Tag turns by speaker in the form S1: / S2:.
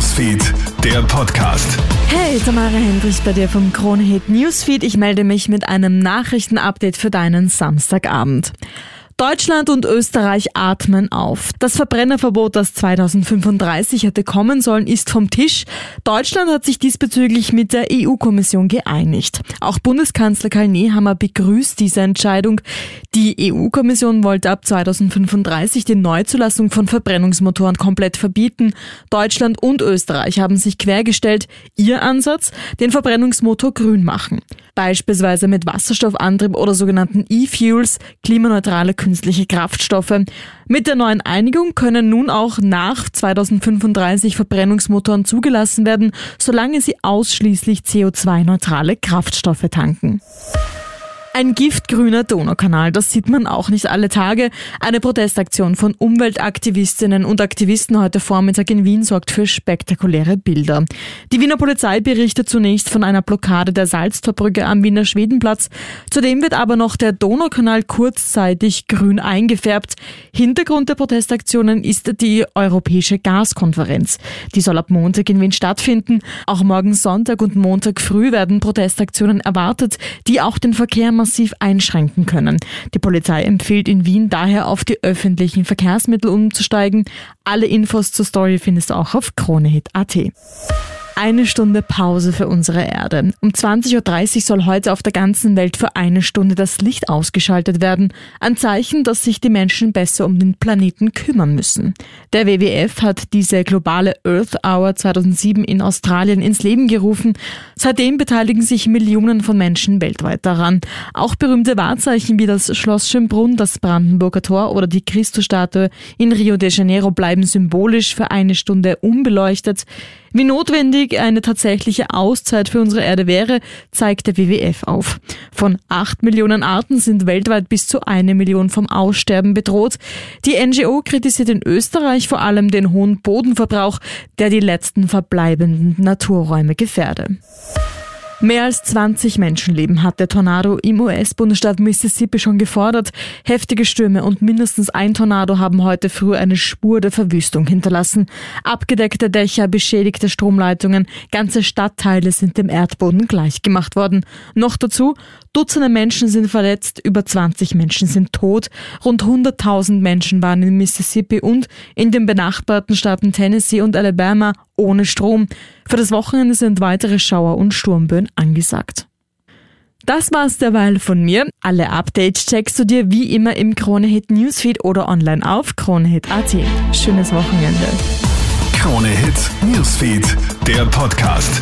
S1: Newsfeed, der Podcast.
S2: Hey, Tamara Hendricks bei dir vom Kronehit Newsfeed. Ich melde mich mit einem Nachrichtenupdate für deinen Samstagabend. Deutschland und Österreich atmen auf. Das Verbrennerverbot, das 2035 hätte kommen sollen, ist vom Tisch. Deutschland hat sich diesbezüglich mit der EU-Kommission geeinigt. Auch Bundeskanzler Karl Nehammer begrüßt diese Entscheidung. Die EU-Kommission wollte ab 2035 die Neuzulassung von Verbrennungsmotoren komplett verbieten. Deutschland und Österreich haben sich quergestellt. Ihr Ansatz? Den Verbrennungsmotor grün machen. Beispielsweise mit Wasserstoffantrieb oder sogenannten E-Fuels, klimaneutrale künstliche Kraftstoffe. Mit der neuen Einigung können nun auch nach 2035 Verbrennungsmotoren zugelassen werden, solange sie ausschließlich CO2-neutrale Kraftstoffe tanken. Ein giftgrüner Donaukanal, das sieht man auch nicht alle Tage. Eine Protestaktion von Umweltaktivistinnen und Aktivisten heute Vormittag in Wien sorgt für spektakuläre Bilder. Die Wiener Polizei berichtet zunächst von einer Blockade der Salztorbrücke am Wiener Schwedenplatz. Zudem wird aber noch der Donaukanal kurzzeitig grün eingefärbt. Hintergrund der Protestaktionen ist die Europäische Gaskonferenz. Die soll ab Montag in Wien stattfinden. Auch morgen Sonntag und Montag früh werden Protestaktionen erwartet, die auch den Verkehr massiv einschränken können. Die Polizei empfiehlt in Wien daher auf die öffentlichen Verkehrsmittel umzusteigen. Alle Infos zur Story findest du auch auf kronehit.at. Eine Stunde Pause für unsere Erde. Um 20.30 Uhr soll heute auf der ganzen Welt für eine Stunde das Licht ausgeschaltet werden. Ein Zeichen, dass sich die Menschen besser um den Planeten kümmern müssen. Der WWF hat diese globale Earth Hour 2007 in Australien ins Leben gerufen. Seitdem beteiligen sich Millionen von Menschen weltweit daran. Auch berühmte Wahrzeichen wie das Schloss Schönbrunn, das Brandenburger Tor oder die Christusstatue in Rio de Janeiro bleiben symbolisch für eine Stunde unbeleuchtet. Wie notwendig eine tatsächliche Auszeit für unsere Erde wäre, zeigt der WWF auf. Von acht Millionen Arten sind weltweit bis zu eine Million vom Aussterben bedroht. Die NGO kritisiert in Österreich vor allem den hohen Bodenverbrauch, der die letzten verbleibenden Naturräume gefährde. Mehr als 20 Menschenleben hat der Tornado im US-Bundesstaat Mississippi schon gefordert. Heftige Stürme und mindestens ein Tornado haben heute früh eine Spur der Verwüstung hinterlassen. Abgedeckte Dächer, beschädigte Stromleitungen, ganze Stadtteile sind dem Erdboden gleichgemacht worden. Noch dazu, Dutzende Menschen sind verletzt, über 20 Menschen sind tot, rund 100.000 Menschen waren in Mississippi und in den benachbarten Staaten Tennessee und Alabama ohne Strom. Für das Wochenende sind weitere Schauer und Sturmböen angesagt. Das war's derweil von mir. Alle Updates checkst du dir wie immer im Kronehit Newsfeed oder online auf kronehit.at. Schönes Wochenende.
S1: Kronehit Newsfeed, der Podcast.